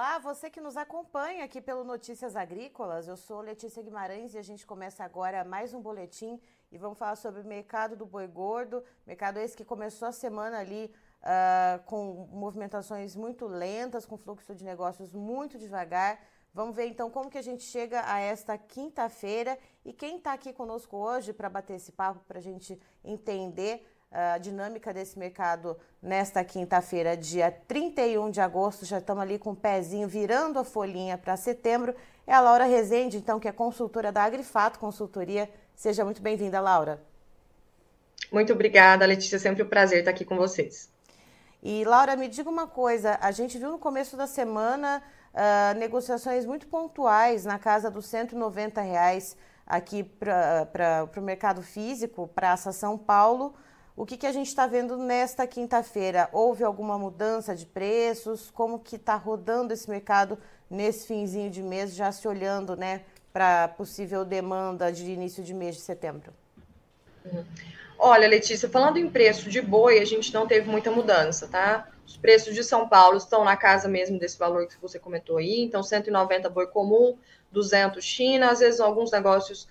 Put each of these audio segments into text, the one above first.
Olá, você que nos acompanha aqui pelo Notícias Agrícolas. Eu sou Letícia Guimarães e a gente começa agora mais um boletim e vamos falar sobre o mercado do boi gordo. Mercado esse que começou a semana ali uh, com movimentações muito lentas, com fluxo de negócios muito devagar. Vamos ver então como que a gente chega a esta quinta-feira e quem está aqui conosco hoje para bater esse papo, para a gente entender a dinâmica desse mercado nesta quinta-feira, dia 31 de agosto. Já estamos ali com o pezinho virando a folhinha para setembro. É a Laura Rezende, então, que é consultora da Agrifato Consultoria. Seja muito bem-vinda, Laura. Muito obrigada, Letícia. Sempre um prazer estar aqui com vocês. E, Laura, me diga uma coisa: a gente viu no começo da semana uh, negociações muito pontuais na casa dos 190 reais aqui para o mercado físico, Praça São Paulo. O que, que a gente está vendo nesta quinta-feira? Houve alguma mudança de preços? Como que está rodando esse mercado nesse finzinho de mês, já se olhando né, para possível demanda de início de mês de setembro? Olha, Letícia, falando em preço de boi, a gente não teve muita mudança, tá? Os preços de São Paulo estão na casa mesmo desse valor que você comentou aí, então 190 boi comum, 200 China, às vezes alguns negócios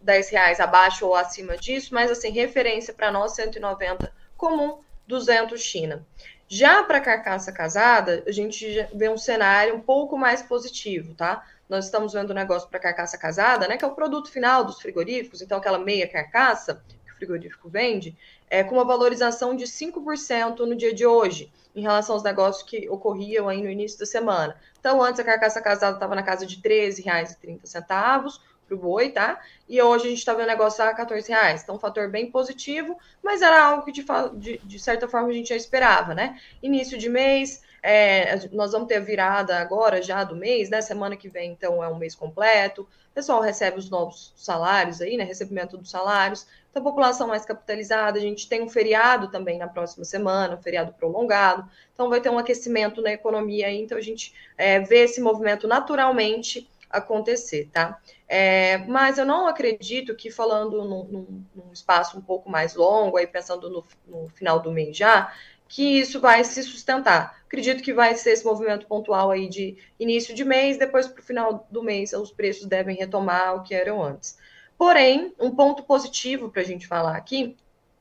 10 reais abaixo ou acima disso, mas assim, referência para nós 190 comum, 200 China. Já para carcaça casada, a gente vê um cenário um pouco mais positivo, tá? Nós estamos vendo o negócio para carcaça casada, né, que é o produto final dos frigoríficos, então aquela meia carcaça que o frigorífico vende, é com uma valorização de 5% no dia de hoje, em relação aos negócios que ocorriam aí no início da semana. Então, antes a carcaça casada estava na casa de R$ 13,30, para o boi, tá? E hoje a gente está vendo negócio a 14 reais. Então, um fator bem positivo, mas era algo que de, de, de certa forma a gente já esperava, né? Início de mês, é, nós vamos ter a virada agora já do mês, né? Semana que vem, então, é um mês completo. O pessoal recebe os novos salários aí, né? Recebimento dos salários. Então, a população mais capitalizada, a gente tem um feriado também na próxima semana, um feriado prolongado. Então, vai ter um aquecimento na economia aí. Então, a gente é, vê esse movimento naturalmente acontecer, tá? É, mas eu não acredito que falando num, num, espaço um pouco mais longo, aí pensando no, no final do mês já, que isso vai se sustentar. Acredito que vai ser esse movimento pontual aí de início de mês, depois para o final do mês os preços devem retomar o que eram antes. Porém, um ponto positivo para a gente falar aqui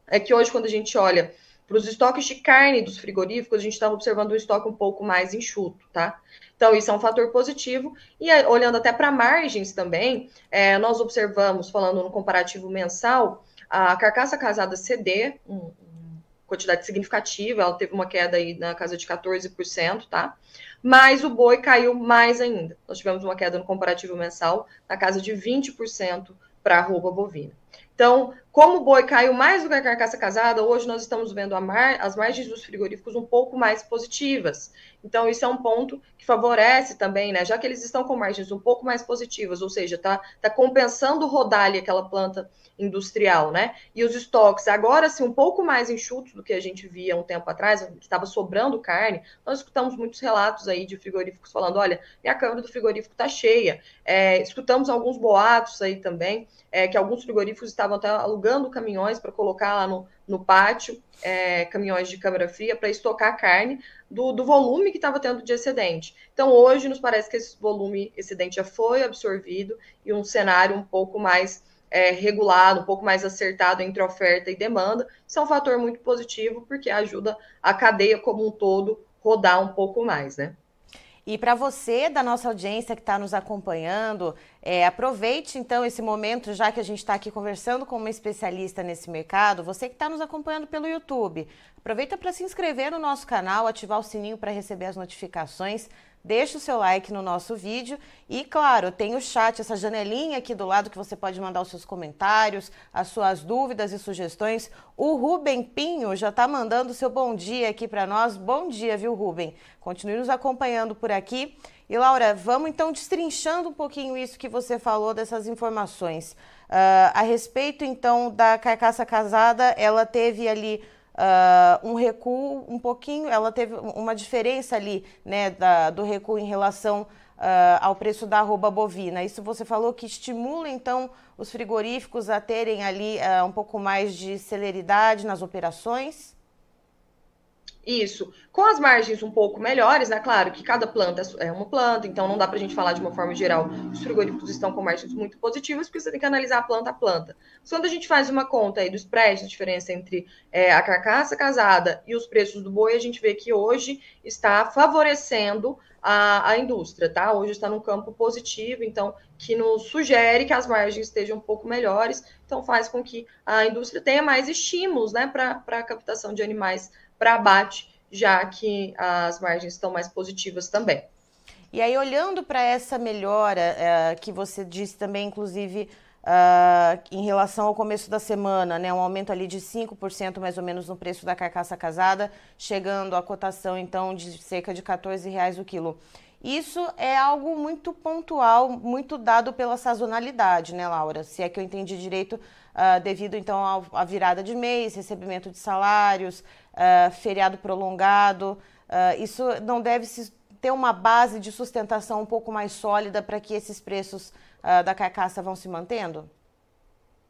é que hoje, quando a gente olha para os estoques de carne dos frigoríficos, a gente está observando um estoque um pouco mais enxuto, tá? Então, isso é um fator positivo. E olhando até para margens também, é, nós observamos, falando no comparativo mensal, a carcaça casada CD, um, quantidade significativa, ela teve uma queda aí na casa de 14%, tá? Mas o boi caiu mais ainda. Nós tivemos uma queda no comparativo mensal na casa de 20% para a roupa bovina. Então, como o boi caiu mais do que a carcaça casada, hoje nós estamos vendo mar, as margens dos frigoríficos um pouco mais positivas. Então, isso é um ponto que favorece também, né? Já que eles estão com margens um pouco mais positivas, ou seja, tá, tá compensando rodar ali aquela planta industrial, né? E os estoques agora sim um pouco mais enxutos do que a gente via um tempo atrás, que estava sobrando carne. Nós escutamos muitos relatos aí de frigoríficos falando: olha, minha câmara do frigorífico está cheia. É, escutamos alguns boatos aí também, é, que alguns frigoríficos estavam até alugando caminhões para colocar lá no, no pátio, é, caminhões de câmara fria, para estocar carne do, do volume que estava tendo de excedente. Então, hoje, nos parece que esse volume excedente já foi absorvido e um cenário um pouco mais é, regulado, um pouco mais acertado entre oferta e demanda, isso é um fator muito positivo, porque ajuda a cadeia como um todo rodar um pouco mais, né? E para você da nossa audiência que está nos acompanhando, é, aproveite então esse momento, já que a gente está aqui conversando com uma especialista nesse mercado, você que está nos acompanhando pelo YouTube, aproveita para se inscrever no nosso canal, ativar o sininho para receber as notificações deixa o seu like no nosso vídeo e, claro, tem o chat, essa janelinha aqui do lado que você pode mandar os seus comentários, as suas dúvidas e sugestões. O Rubem Pinho já está mandando o seu bom dia aqui para nós. Bom dia, viu, Rubem? Continue nos acompanhando por aqui. E, Laura, vamos então destrinchando um pouquinho isso que você falou dessas informações. Uh, a respeito, então, da carcaça casada, ela teve ali uh, um recuo um pouquinho, ela teve uma diferença ali, né, da, do recuo em relação uh, ao preço da arroba bovina. Isso você falou que estimula, então, os frigoríficos a terem ali uh, um pouco mais de celeridade nas operações? Isso. Com as margens um pouco melhores, né? Claro que cada planta é uma planta, então não dá para a gente falar de uma forma geral. Os frigoríficos estão com margens muito positivas, porque você tem que analisar planta a planta. Quando a gente faz uma conta aí dos prédios, a diferença entre é, a carcaça casada e os preços do boi, a gente vê que hoje está favorecendo a, a indústria, tá? Hoje está num campo positivo, então, que nos sugere que as margens estejam um pouco melhores, então faz com que a indústria tenha mais estímulos, né, para a captação de animais para abate, já que as margens estão mais positivas também. E aí, olhando para essa melhora é, que você disse também, inclusive, uh, em relação ao começo da semana, né, um aumento ali de 5% mais ou menos no preço da carcaça casada, chegando à cotação então de cerca de 14 reais o quilo. Isso é algo muito pontual, muito dado pela sazonalidade, né, Laura? Se é que eu entendi direito, uh, devido então à virada de mês, recebimento de salários, uh, feriado prolongado. Uh, isso não deve se ter uma base de sustentação um pouco mais sólida para que esses preços da carcaça vão se mantendo?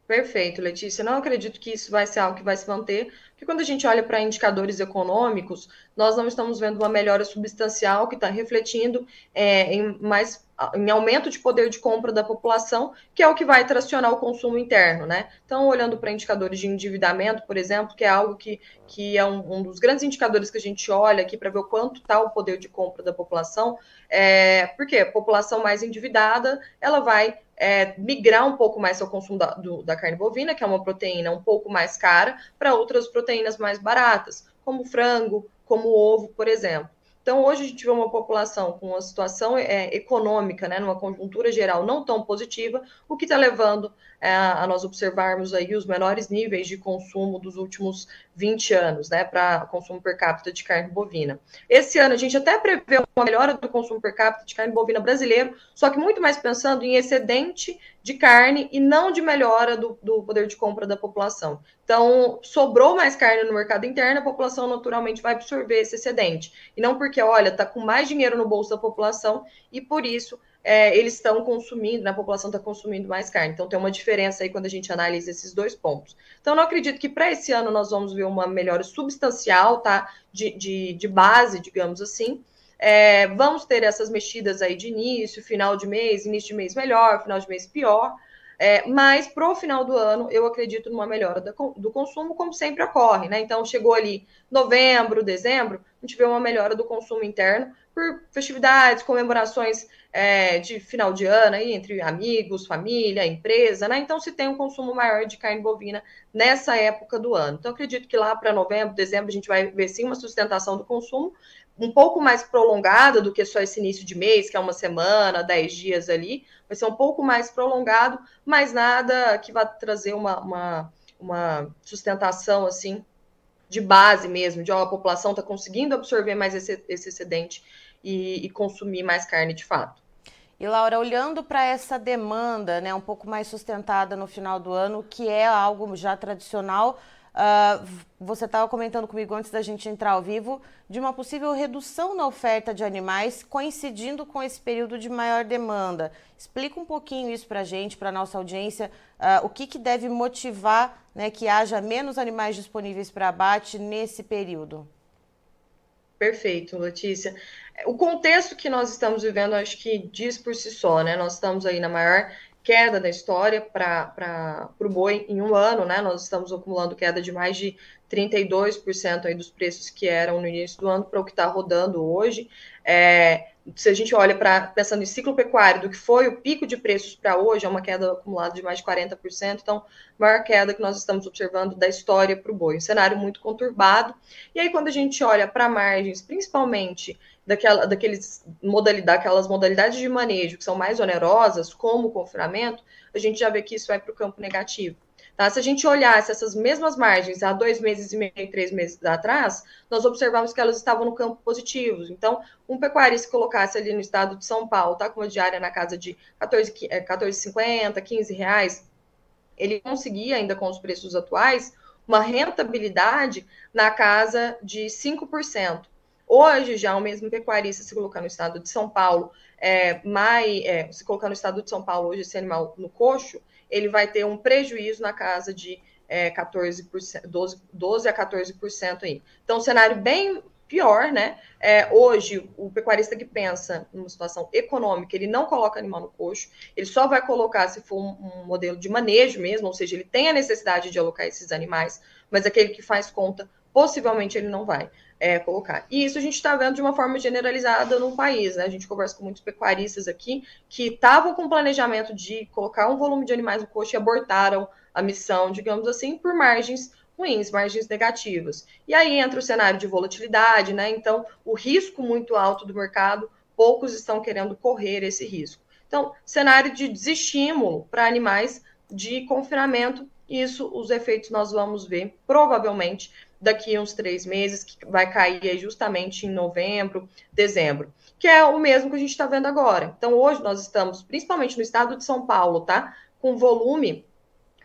Perfeito, Letícia. Não acredito que isso vai ser algo que vai se manter, porque quando a gente olha para indicadores econômicos, nós não estamos vendo uma melhora substancial que está refletindo é, em mais em aumento de poder de compra da população, que é o que vai tracionar o consumo interno, né? Então, olhando para indicadores de endividamento, por exemplo, que é algo que, que é um, um dos grandes indicadores que a gente olha aqui para ver o quanto está o poder de compra da população, é, porque a população mais endividada, ela vai é, migrar um pouco mais ao consumo da, do, da carne bovina, que é uma proteína um pouco mais cara, para outras proteínas mais baratas, como frango, como ovo, por exemplo. Então, hoje a gente vê uma população com uma situação é, econômica, né, numa conjuntura geral não tão positiva, o que está levando a nós observarmos aí os menores níveis de consumo dos últimos 20 anos, né, para consumo per capita de carne bovina. Esse ano a gente até prevê uma melhora do consumo per capita de carne bovina brasileiro, só que muito mais pensando em excedente de carne e não de melhora do, do poder de compra da população. Então, sobrou mais carne no mercado interno, a população naturalmente vai absorver esse excedente. E não porque, olha, está com mais dinheiro no bolso da população e por isso é, eles estão consumindo, né, a população está consumindo mais carne. Então tem uma diferença aí quando a gente analisa esses dois pontos. Então não acredito que para esse ano nós vamos ver uma melhora substancial, tá? De, de, de base, digamos assim. É, vamos ter essas mexidas aí de início, final de mês, início de mês melhor, final de mês pior. É, mas para o final do ano, eu acredito numa melhora do consumo, como sempre ocorre, né? Então, chegou ali novembro, dezembro, a gente vê uma melhora do consumo interno por festividades, comemorações é, de final de ano aí, entre amigos, família, empresa, né? Então se tem um consumo maior de carne bovina nessa época do ano. Então acredito que lá para novembro, dezembro a gente vai ver sim uma sustentação do consumo um pouco mais prolongada do que só esse início de mês, que é uma semana, dez dias ali, vai ser um pouco mais prolongado, mas nada que vá trazer uma, uma, uma sustentação assim de base mesmo, de ó, a população está conseguindo absorver mais esse, esse excedente e, e consumir mais carne de fato. E Laura, olhando para essa demanda, né, um pouco mais sustentada no final do ano, que é algo já tradicional, uh, você estava comentando comigo antes da gente entrar ao vivo de uma possível redução na oferta de animais coincidindo com esse período de maior demanda. Explica um pouquinho isso para a gente, para a nossa audiência, uh, o que, que deve motivar né, que haja menos animais disponíveis para abate nesse período. Perfeito, Letícia. O contexto que nós estamos vivendo, acho que diz por si só, né? Nós estamos aí na maior queda da história para o boi em um ano, né? Nós estamos acumulando queda de mais de 32% aí dos preços que eram no início do ano para o que está rodando hoje. É, se a gente olha para pensando em ciclo pecuário, do que foi o pico de preços para hoje, é uma queda acumulada de mais de 40%, então, maior queda que nós estamos observando da história para o boi. Um cenário muito conturbado. E aí, quando a gente olha para margens, principalmente daquela, daqueles modalidade, daquelas modalidades de manejo que são mais onerosas, como o confinamento, a gente já vê que isso vai para o campo negativo. Tá? Se a gente olhasse essas mesmas margens há dois meses e meio, três meses atrás, nós observamos que elas estavam no campo positivo. Então, um pecuarista colocasse ali no estado de São Paulo, tá com uma diária na casa de 14,50, 14, 15 reais, ele conseguia, ainda com os preços atuais, uma rentabilidade na casa de 5%. Hoje, já o mesmo pecuarista, se colocar no estado de São Paulo, é, mais, é, se colocar no estado de São Paulo hoje esse animal no coxo, ele vai ter um prejuízo na casa de é, 14%, 12, 12 a 14% aí. Então, um cenário bem pior, né? É, hoje, o pecuarista que pensa numa situação econômica, ele não coloca animal no coxo, ele só vai colocar se for um, um, modelo de manejo mesmo, ou seja, ele tem a necessidade de alocar esses animais, mas aquele que faz conta, possivelmente ele não vai é, colocar. E isso a gente está vendo de uma forma generalizada no país, né? A gente conversa com muitos pecuaristas aqui que estavam com planejamento de colocar um volume de animais no coxo e abortaram a missão, digamos assim, por margens ruins, margens negativas. E aí entra o cenário de volatilidade, né? Então, o risco muito alto do mercado, poucos estão querendo correr esse risco. Então, cenário de desestímulo para animais de confinamento, isso, os efeitos nós vamos ver provavelmente daqui uns três meses, que vai cair justamente em novembro, dezembro, que é o mesmo que a gente está vendo agora. Então, hoje nós estamos, principalmente no estado de São Paulo, tá? Com volume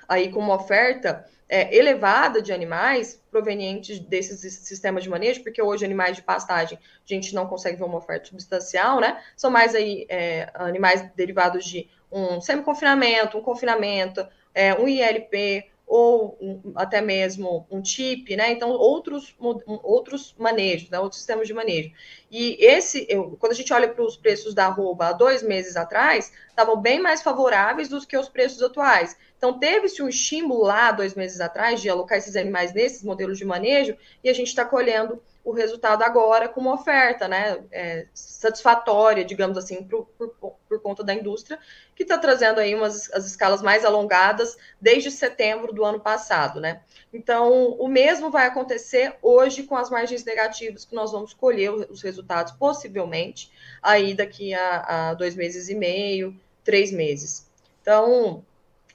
aí com uma oferta é, elevada de animais provenientes desses sistemas de manejo, porque hoje animais de pastagem a gente não consegue ver uma oferta substancial, né? São mais aí é, animais derivados de um semi-confinamento, um confinamento, é, um ILP, ou um, até mesmo um chip, né? Então, outros, outros manejos, né? outros sistemas de manejo. E esse, eu, quando a gente olha para os preços da arroba há dois meses atrás, estavam bem mais favoráveis do que os preços atuais. Então, teve-se um estímulo lá, dois meses atrás, de alocar esses animais nesses modelos de manejo, e a gente está colhendo o resultado agora com uma oferta né, é, satisfatória, digamos assim, por, por, por, conta da indústria, que está trazendo aí umas as escalas mais alongadas desde setembro do ano passado. Né? Então, o mesmo vai acontecer hoje com as margens negativas, que nós vamos colher os resultados, possivelmente, aí daqui a, a dois meses e meio, três meses. Então,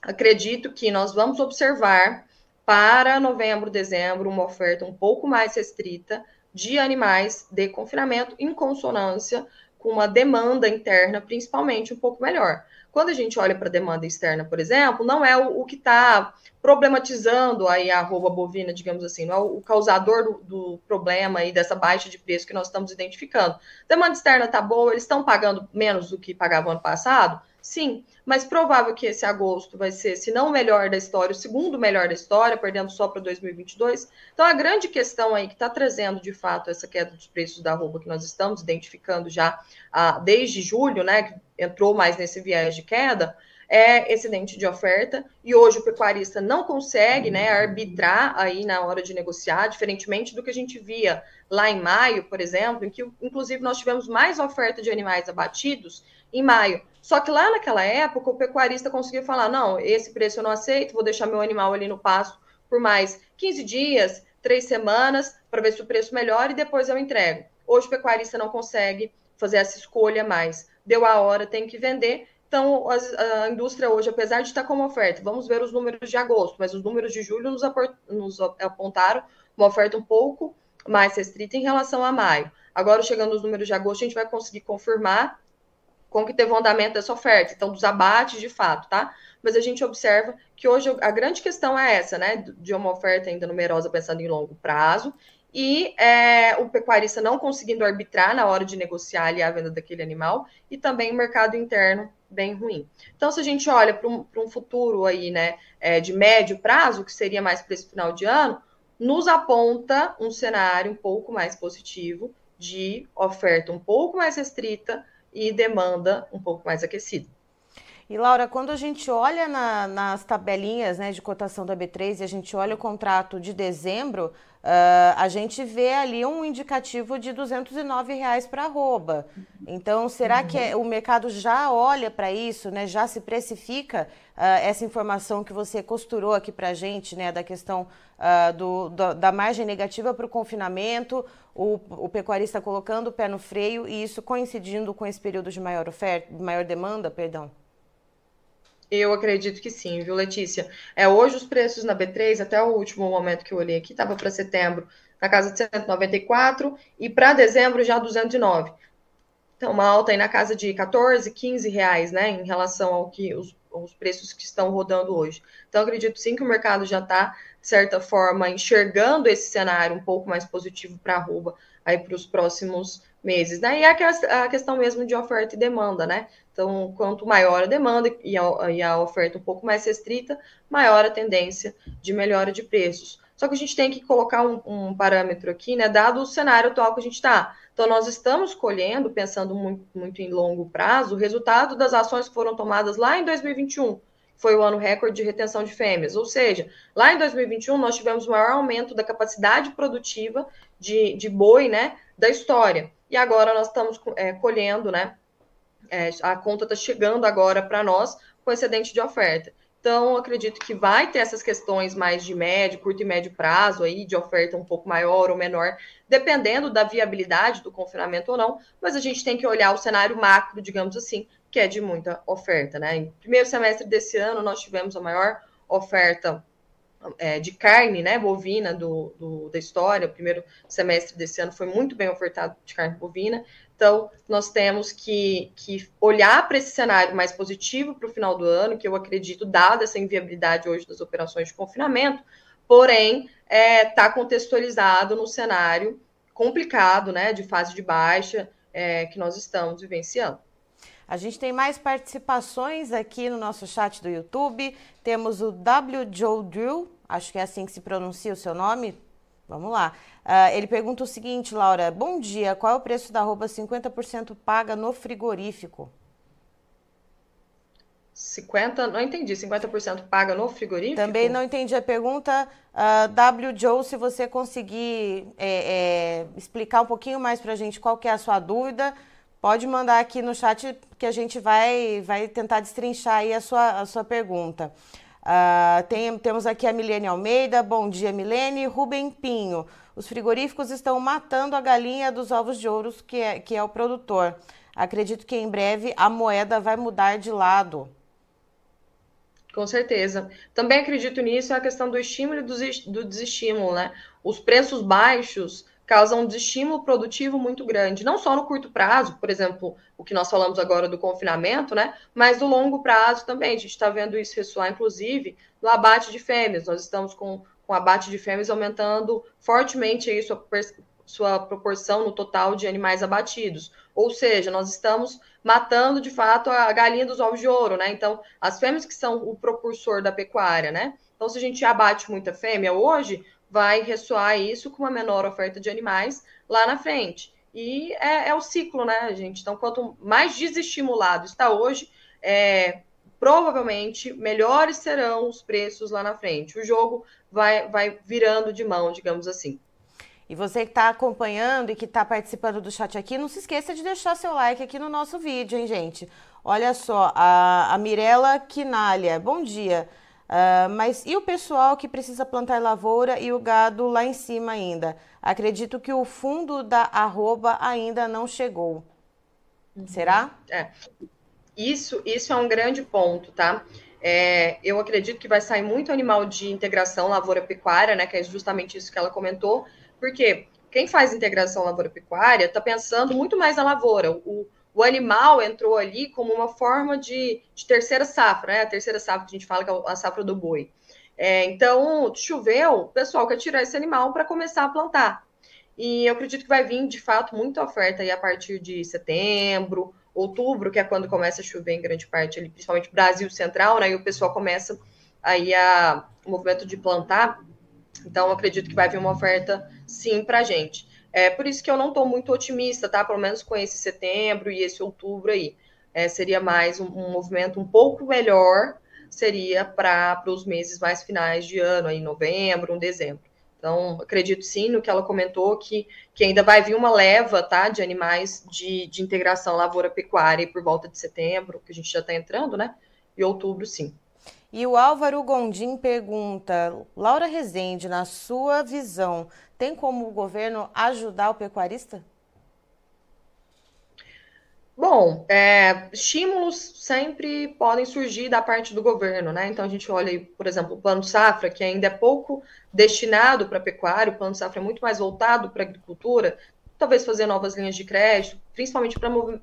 acredito que nós vamos observar para novembro, dezembro, uma oferta um pouco mais restrita de animais de confinamento em consonância com uma demanda interna, principalmente, um pouco melhor. Quando a gente olha para a demanda externa, por exemplo, não é o, o que está problematizando aí a arroba bovina, digamos assim, não é o, o causador do, do, problema e dessa baixa de preço que nós estamos identificando. Demanda externa está boa, eles estão pagando menos do que pagavam ano passado? Sim, mas provável que esse agosto vai ser, se não o melhor da história, o segundo melhor da história, perdendo só para 2022. Então, a grande questão aí que está trazendo, de fato, essa queda dos preços da roupa que nós estamos identificando já ah, desde julho, né, que entrou mais nesse viés de queda, é excedente de oferta, e hoje o pecuarista não consegue né, arbitrar aí na hora de negociar, diferentemente do que a gente via lá em maio, por exemplo, em que, inclusive, nós tivemos mais oferta de animais abatidos em maio. Só que lá naquela época, o pecuarista conseguia falar: não, esse preço eu não aceito, vou deixar meu animal ali no pasto por mais 15 dias, três semanas, para ver se o preço melhora e depois eu entrego. Hoje o pecuarista não consegue fazer essa escolha mais. Deu a hora, tem que vender. Então, a, indústria hoje, apesar de estar como oferta, vamos ver os números de agosto, mas os números de julho nos, nos apontaram uma oferta um pouco mais restrita em relação a maio. Agora, chegando os números de agosto, a gente vai conseguir confirmar como que teve o um andamento dessa oferta, então dos abates de fato, tá? Mas a gente observa que hoje a grande questão é essa, né? De uma oferta ainda numerosa pensando em longo prazo e é, o pecuarista não conseguindo arbitrar na hora de negociar ali a venda daquele animal e também o mercado interno bem ruim. Então, se a gente olha para um, um, futuro aí, né, é, de médio prazo, que seria mais para esse final de ano, nos aponta um cenário um pouco mais positivo de oferta um pouco mais restrita, e demanda um pouco mais aquecida. E Laura, quando a gente olha na, nas tabelinhas né, de cotação da B3 e a gente olha o contrato de dezembro, uh, a gente vê ali um indicativo de 209 reais para arroba. Então, será que é, o mercado já olha para isso, né, já se precifica uh, essa informação que você costurou aqui para a gente, né, da questão uh, do, do, da margem negativa para o confinamento, o pecuarista colocando o pé no freio e isso coincidindo com esse período de maior oferta, maior demanda, perdão? Eu acredito que sim, viu, Letícia? É, hoje os preços na B3, até o último momento que eu olhei aqui, estava para setembro na casa de 194 e para dezembro já 209. Então, uma alta aí na casa de 14, 15 reais, né, em relação ao que os, os preços que estão rodando hoje. Então, acredito sim que o mercado já está certa forma, enxergando esse cenário um pouco mais positivo para a arroba aí para os próximos meses, né? E a, questão mesmo de oferta e demanda, né? Então, quanto maior a demanda e a, e a oferta um pouco mais restrita, maior a tendência de melhora de preços. Só que a gente tem que colocar um, um parâmetro aqui, né? Dado o cenário atual que a gente está. Então, nós estamos colhendo, pensando muito, muito em longo prazo, o resultado das ações que foram tomadas lá em 2021 foi o ano recorde de retenção de fêmeas. Ou seja, lá em 2021 nós tivemos o maior aumento da capacidade produtiva de, de boi, né, da história. E agora nós estamos é, colhendo, né, é, a conta está chegando agora para nós com excedente de oferta. Então, acredito que vai ter essas questões mais de médio, curto e médio prazo aí, de oferta um pouco maior ou menor, dependendo da viabilidade do confinamento ou não, mas a gente tem que olhar o cenário macro, digamos assim, que é de muita oferta, né? Em primeiro semestre desse ano, nós tivemos a maior oferta é, de carne, né, bovina do, do, da história. O primeiro semestre desse ano foi muito bem ofertado de carne bovina. Então, nós temos que, que olhar para esse cenário mais positivo para o final do ano, que eu acredito, dada essa inviabilidade hoje das operações de confinamento, porém, está é, tá contextualizado no cenário complicado, né, de fase de baixa é, que nós estamos vivenciando. A gente tem mais participações aqui no nosso chat do YouTube. Temos o W. Joe Drew, acho que é assim que se pronuncia o seu nome. Vamos lá. Uh, ele pergunta o seguinte, Laura: Bom dia, qual é o preço da roupa 50% paga no frigorífico? 50, não entendi, 50% paga no frigorífico? Também não entendi a pergunta. Uh, w. Joe, se você conseguir é, é, explicar um pouquinho mais para a gente qual que é a sua dúvida, Pode mandar aqui no chat que a gente vai, vai tentar destrinchar aí a sua, a sua pergunta. Uh, tem, temos aqui a Milene Almeida. Bom dia, Milene. Rubem Pinho. Os frigoríficos estão matando a galinha dos ovos de ouro, que é, que é o produtor. Acredito que em breve a moeda vai mudar de lado. Com certeza. Também acredito nisso, é a questão do estímulo e do desestímulo, né? Os preços baixos causa um desestímulo produtivo muito grande, não só no curto prazo, por exemplo, o que nós falamos agora do confinamento, né? Mas no longo prazo também. A gente está vendo isso ressoar, inclusive, no abate de fêmeas. Nós estamos com, com o abate de fêmeas aumentando fortemente aí sua, sua proporção no total de animais abatidos. Ou seja, nós estamos matando de fato a galinha dos ovos de ouro, né? Então, as fêmeas que são o propulsor da pecuária, né? Então, se a gente abate muita fêmea hoje, vai ressoar isso com uma menor oferta de animais lá na frente. E é, é o ciclo, né, gente? Então, quanto mais desestimulado está hoje, é, provavelmente melhores serão os preços lá na frente. O jogo vai, vai virando de mão, digamos assim. E você que está acompanhando e que está participando do chat aqui, não se esqueça de deixar seu like aqui no nosso vídeo, hein, gente? Olha só, a, a Mirella Quinalha, bom dia. Uh, mas e o pessoal que precisa plantar lavoura e o gado lá em cima ainda? Acredito que o fundo da arroba ainda não chegou. Uhum. Será? É. Isso, isso é um grande ponto, tá? É, eu acredito que vai sair muito animal de integração lavoura-pecuária, né? Que é justamente isso que ela comentou. Porque quem faz integração lavoura-pecuária está pensando muito mais na lavoura. O, o animal entrou ali como uma forma de, de terceira safra, né? A terceira safra que a gente fala que é a safra do boi. É, então, choveu, o pessoal quer tirar esse animal para começar a plantar. E eu acredito que vai vir, de fato, muita oferta aí a partir de setembro, outubro, que é quando começa a chover em grande parte ali, principalmente Brasil Central, né? E o pessoal começa aí a, o movimento de plantar. Então, acredito que vai vir uma oferta, sim, para a gente. É por isso que eu não estou muito otimista, tá? Pelo menos com esse setembro e esse outubro aí. É, seria mais um, um, movimento um pouco melhor, seria para os meses mais finais de ano, aí novembro, um dezembro. Então, acredito sim no que ela comentou, que, que ainda vai vir uma leva tá, de animais de, de integração lavoura-pecuária por volta de setembro, que a gente já está entrando, né? E outubro, sim. E o Álvaro Gondim pergunta: Laura Rezende, na sua visão, tem como o governo ajudar o pecuarista? Bom, é, estímulos sempre podem surgir da parte do governo, né? Então a gente olha, aí, por exemplo, o plano safra, que ainda é pouco destinado para pecuário, o plano safra é muito mais voltado para agricultura, talvez fazer novas linhas de crédito, principalmente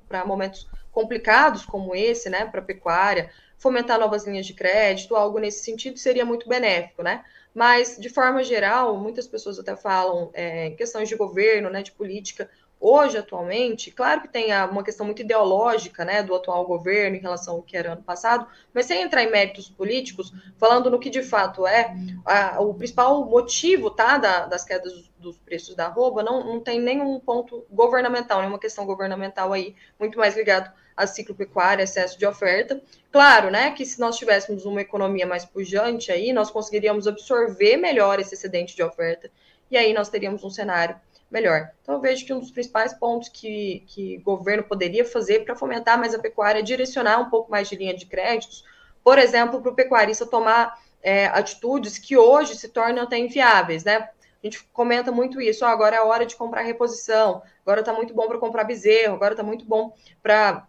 para momentos complicados como esse, né? Para pecuária, fomentar novas linhas de crédito, algo nesse sentido seria muito benéfico, né? Mas, de forma geral, muitas pessoas até falam é, questões de governo, né, de política. Hoje, atualmente, claro que tem uma questão muito ideológica né, do atual governo em relação ao que era ano passado, mas sem entrar em méritos políticos, falando no que de fato é a, o principal motivo tá, da, das quedas dos, dos preços da arroba, não, não tem nenhum ponto governamental, nenhuma questão governamental aí, muito mais ligado a ciclo pecuário, excesso de oferta. Claro, né, que se nós tivéssemos uma economia mais pujante aí, nós conseguiríamos absorver melhor esse excedente de oferta e aí nós teríamos um cenário melhor. Então, vejo que um dos principais pontos que, que o governo poderia fazer para fomentar mais a pecuária é direcionar um pouco mais de linha de créditos, por exemplo, para o pecuarista tomar é, atitudes que hoje se tornam até inviáveis, né? A gente comenta muito isso, oh, agora é hora de comprar reposição, agora está muito bom para comprar bezerro, agora está muito bom para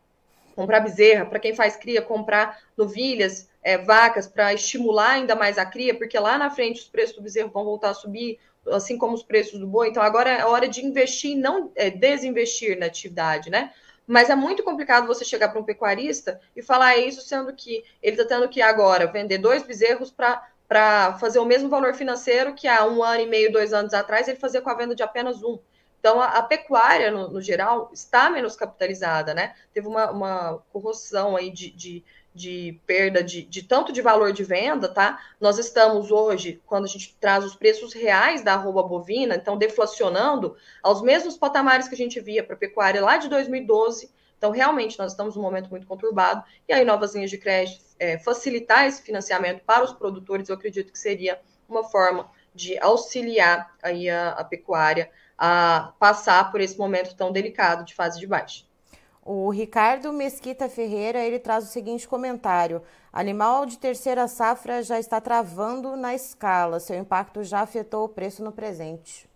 comprar bezerra, para quem faz cria, comprar novilhas, é, vacas, para estimular ainda mais a cria, porque lá na frente os preços do bezerro vão voltar a subir, assim como os preços do boi. Então agora é hora de investir e não é, desinvestir na atividade, né? Mas é muito complicado você chegar para um pecuarista e falar isso, sendo que ele está tendo que agora vender dois bezerros para fazer o mesmo valor financeiro que há um ano e meio, dois anos atrás, ele fazia com a venda de apenas um. Então, a, a pecuária, no, no, geral, está menos capitalizada, né? Teve uma, uma corrosão aí de, de, de perda de, de, tanto de valor de venda, tá? Nós estamos hoje, quando a gente traz os preços reais da arroba bovina, então deflacionando aos mesmos patamares que a gente via para a pecuária lá de 2012. Então, realmente, nós estamos num momento muito conturbado. E aí, novas linhas de crédito, é, facilitar esse financiamento para os produtores, eu acredito que seria uma forma de auxiliar aí a, a pecuária a passar por esse momento tão delicado de fase de baixa. O Ricardo Mesquita Ferreira ele traz o seguinte comentário: animal de terceira safra já está travando na escala. Seu impacto já afetou o preço no presente.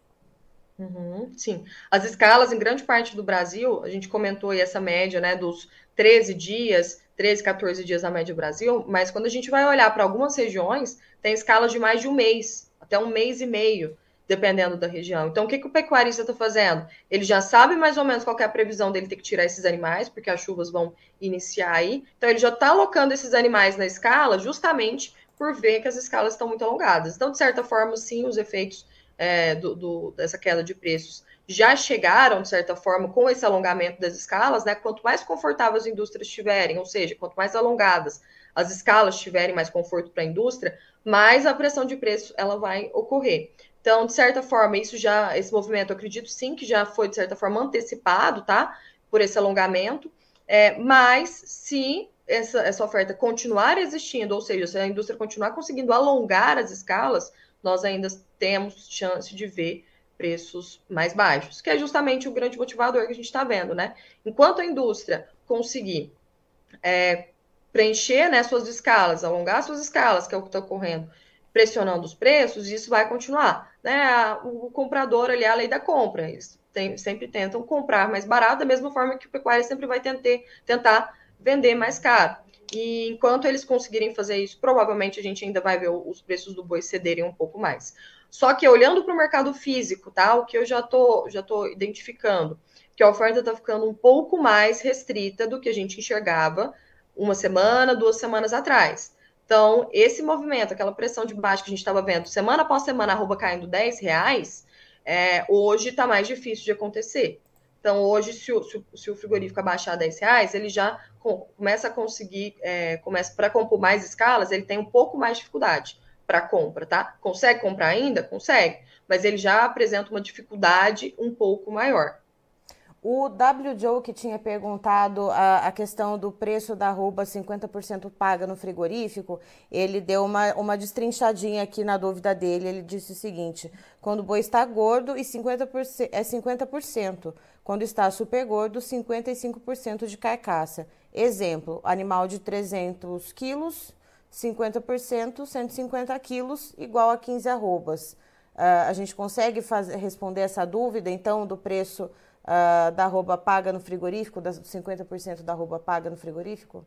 Uhum, sim, as escalas em grande parte do Brasil, a gente comentou aí essa média, né, dos 13 dias, 13, 14 dias na média do Brasil, mas quando a gente vai olhar para algumas regiões, tem escalas de mais de um mês, até um mês e meio dependendo da região. Então, o que, que o pecuarista está fazendo? Ele já sabe mais ou menos qual é a previsão dele ter que tirar esses animais, porque as chuvas vão iniciar aí. Então, ele já está alocando esses animais na escala justamente por ver que as escalas estão muito alongadas. Então, de certa forma, sim, os efeitos é, do, do, dessa queda de preços já chegaram, de certa forma, com esse alongamento das escalas, né? Quanto mais confortáveis as indústrias estiverem, ou seja, quanto mais alongadas as escalas tiverem mais conforto para a indústria, mais a pressão de preço ela vai ocorrer. Então, de certa forma, isso já, esse movimento, acredito sim que já foi, de certa forma, antecipado, tá? Por esse alongamento. É, mas, se essa, essa oferta continuar existindo, ou seja, se a indústria continuar conseguindo alongar as escalas, nós ainda temos chance de ver preços mais baixos, que é justamente o grande motivador que a gente está vendo, né? Enquanto a indústria conseguir é, preencher né, suas escalas, alongar suas escalas, que é o que está ocorrendo, pressionando os preços, isso vai continuar. Né? O comprador ali é a lei da compra. Eles tem, sempre tentam comprar mais barato, da mesma forma que o pecuário sempre vai tentar, tentar vender mais caro. E enquanto eles conseguirem fazer isso, provavelmente a gente ainda vai ver os preços do boi cederem um pouco mais. Só que olhando para o mercado físico, tá? O que eu já tô, já tô identificando, que a oferta está ficando um pouco mais restrita do que a gente enxergava uma semana, duas semanas atrás. Então, esse movimento, aquela pressão de baixo que a gente estava vendo, semana após semana, arroba caindo 10 reais, é, hoje está mais difícil de acontecer. Então, hoje, se o, se o, frigorífico abaixar 10 reais, ele já começa a conseguir, é, começa para compor mais escalas, ele tem um pouco mais de dificuldade para compra, tá? Consegue comprar ainda? Consegue, mas ele já apresenta uma dificuldade um pouco maior. O W. Joe que tinha perguntado a, a questão do preço da arroba 50% paga no frigorífico, ele deu uma, uma destrinchadinha aqui na dúvida dele. Ele disse o seguinte: quando o boi está gordo e 50% é 50%, quando está super gordo, 55% de carcaça. Exemplo: animal de 300 quilos, 50%, 150 quilos, igual a 15 arrobas. Uh, a gente consegue fazer, responder essa dúvida, então, do preço uh, da arroba paga no frigorífico, das 50% da arroba paga no frigorífico?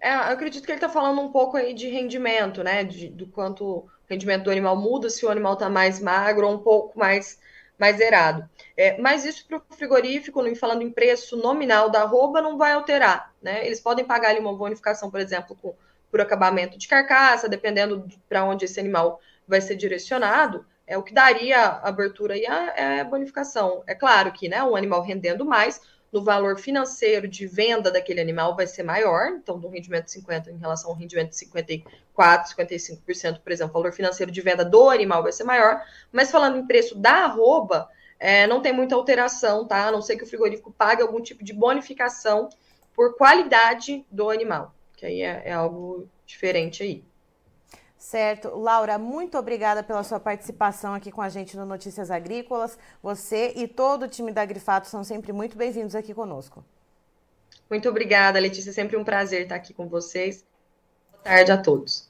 É, eu acredito que ele está falando um pouco aí de rendimento, né? De, do quanto o rendimento do animal muda, se o animal está mais magro ou um pouco mais, mais zerado. É, mas isso para o frigorífico, falando em preço nominal da arroba, não vai alterar, né? Eles podem pagar ali uma bonificação, por exemplo, com por acabamento de carcaça, dependendo para onde esse animal vai ser direcionado, é o que daria abertura aí é a bonificação. É claro que, né, um animal rendendo mais, no valor financeiro de venda daquele animal vai ser maior, então do rendimento de 50 em relação ao rendimento de 54, 55%, por exemplo, o valor financeiro de venda do animal vai ser maior, mas falando em preço da arroba, é, não tem muita alteração, tá? A não ser que o frigorífico pague algum tipo de bonificação por qualidade do animal, que aí é, é algo diferente aí. Certo. Laura, muito obrigada pela sua participação aqui com a gente no Notícias Agrícolas. Você e todo o time da Agrifato são sempre muito bem-vindos aqui conosco. Muito obrigada, Letícia. Sempre um prazer estar aqui com vocês. Boa tarde a todos.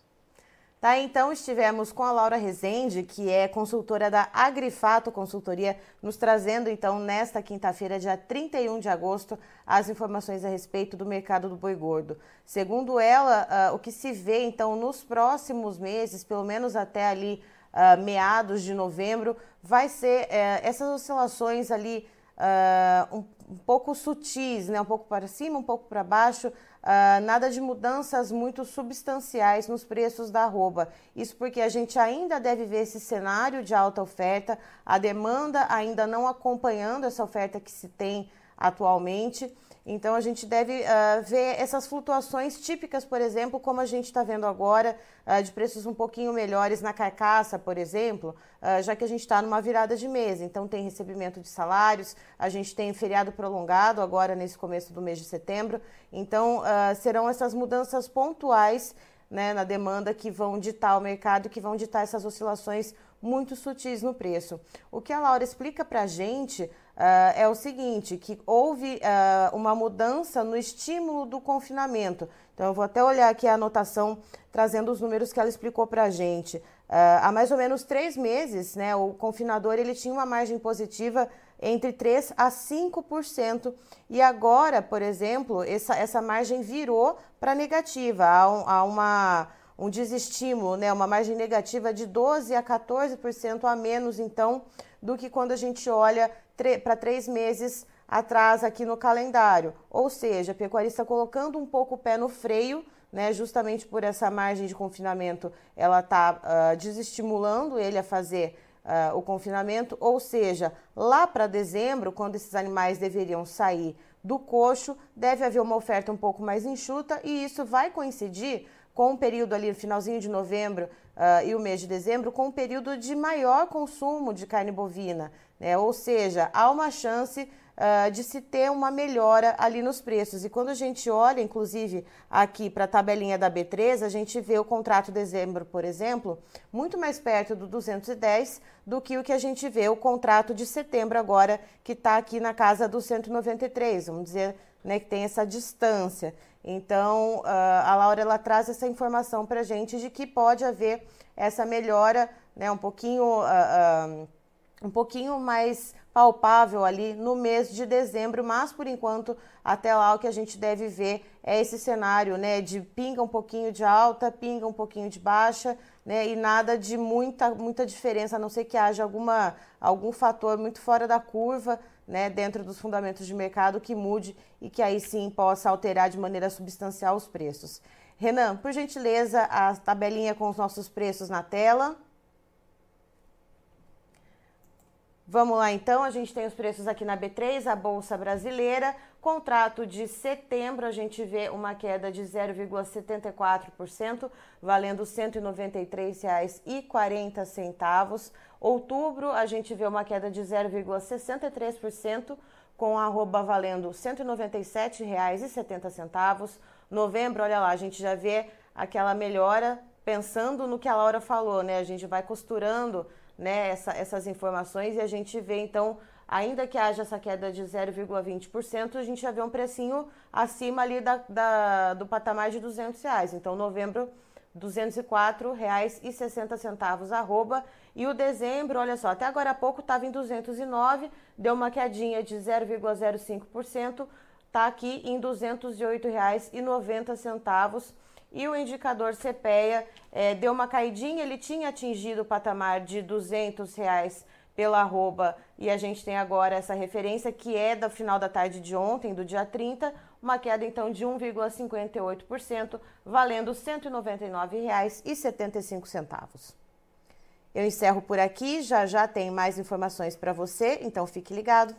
Tá, então estivemos com a Laura Rezende, que é consultora da Agrifato Consultoria, nos trazendo então nesta quinta-feira, dia 31 de agosto, as informações a respeito do mercado do boi gordo. Segundo ela, uh, o que se vê então nos próximos meses, pelo menos até ali uh, meados de novembro, vai ser uh, essas oscilações ali uh, um, um, pouco sutis, né? um pouco para cima, um pouco para baixo, uh, nada de mudanças muito substanciais nos preços da arroba. Isso porque a gente ainda deve ver esse cenário de alta oferta, a demanda ainda não acompanhando essa oferta que se tem atualmente. Então a gente deve uh, ver essas flutuações típicas, por exemplo, como a gente está vendo agora, uh, de preços um pouquinho melhores na carcaça, por exemplo, uh, já que a gente está numa virada de mês. Então tem recebimento de salários, a gente tem feriado prolongado agora nesse começo do mês de setembro. Então serão essas mudanças pontuais né, na demanda que vão ditar o mercado, que vão ditar essas oscilações muito sutis no preço. O que a Laura explica para a gente uh, é o seguinte, que houve uh, uma mudança no estímulo do confinamento. Então, eu vou até olhar aqui a anotação, trazendo os números que ela explicou para a gente. Uh, há mais ou menos três meses, né, o confinador ele tinha uma margem positiva entre 3% a 5%. E agora, por exemplo, essa, essa margem virou para negativa. Há, um, há uma, um desestímulo, né, uma margem negativa de 12% a 14% a menos, então, do que quando a gente olha para três meses atrás aqui no calendário. Ou seja, a pecuarista colocando um pouco o pé no freio, né, justamente por essa margem de confinamento, ela está uh, ah, desestimulando ele a fazer uh, o confinamento. Ou seja, lá para dezembro, quando esses animais deveriam sair do coxo, deve haver uma oferta um pouco mais enxuta e isso vai coincidir com o período ali, finalzinho de novembro uh, e o mês de dezembro, com um período de maior consumo de carne bovina. Né? Ou seja, há uma chance uh, de se ter uma melhora ali nos preços. E quando a gente olha, inclusive, aqui para a tabelinha da B3, a gente vê o contrato de dezembro, por exemplo, muito mais perto do 210 do que o que a gente vê o contrato de setembro agora, que está aqui na casa do 193. Vamos dizer né, que tem essa distância. Então, a Laura ela traz essa informação para a gente de que pode haver essa melhora, né, um pouquinho, uh, uh, um pouquinho mais palpável ali no mês de dezembro, mas por enquanto até lá o que a gente deve ver é esse cenário, né, de pinga um pouquinho de alta, pinga um pouquinho de baixa, né, e nada de muita muita diferença, a não ser que haja alguma algum fator muito fora da curva, né, dentro dos fundamentos de mercado que mude e que aí sim possa alterar de maneira substancial os preços. Renan, por gentileza, a tabelinha com os nossos preços na tela. Vamos lá então, a gente tem os preços aqui na B3, a Bolsa Brasileira. Contrato de setembro, a gente vê uma queda de 0,74%, valendo R$ 193,40. Outubro, a gente vê uma queda de 0,63%, com arroba valendo R$ 197,70. Novembro, olha lá, a gente já vê aquela melhora pensando no que a Laura falou, né? A gente vai costurando né, essa, essas informações e a gente vê então, ainda que haja essa queda de 0,20%, a gente já vê um precinho acima ali da, da, do patamar de 200 reais. Então, novembro, R$ 204,60 arroba. E o dezembro, olha só, até agora há pouco estava em 209, deu uma quedinha de 0,05%, está aqui em R$ 208,90 e o indicador CPEA é, deu uma caidinha, ele tinha atingido o patamar de 200 reais pela arroba e a gente tem agora essa referência que é do final da tarde de ontem, do dia 30, uma queda então de 1,58%, valendo R$ 199,75. Eu encerro por aqui, já já tem mais informações para você, então fique ligado.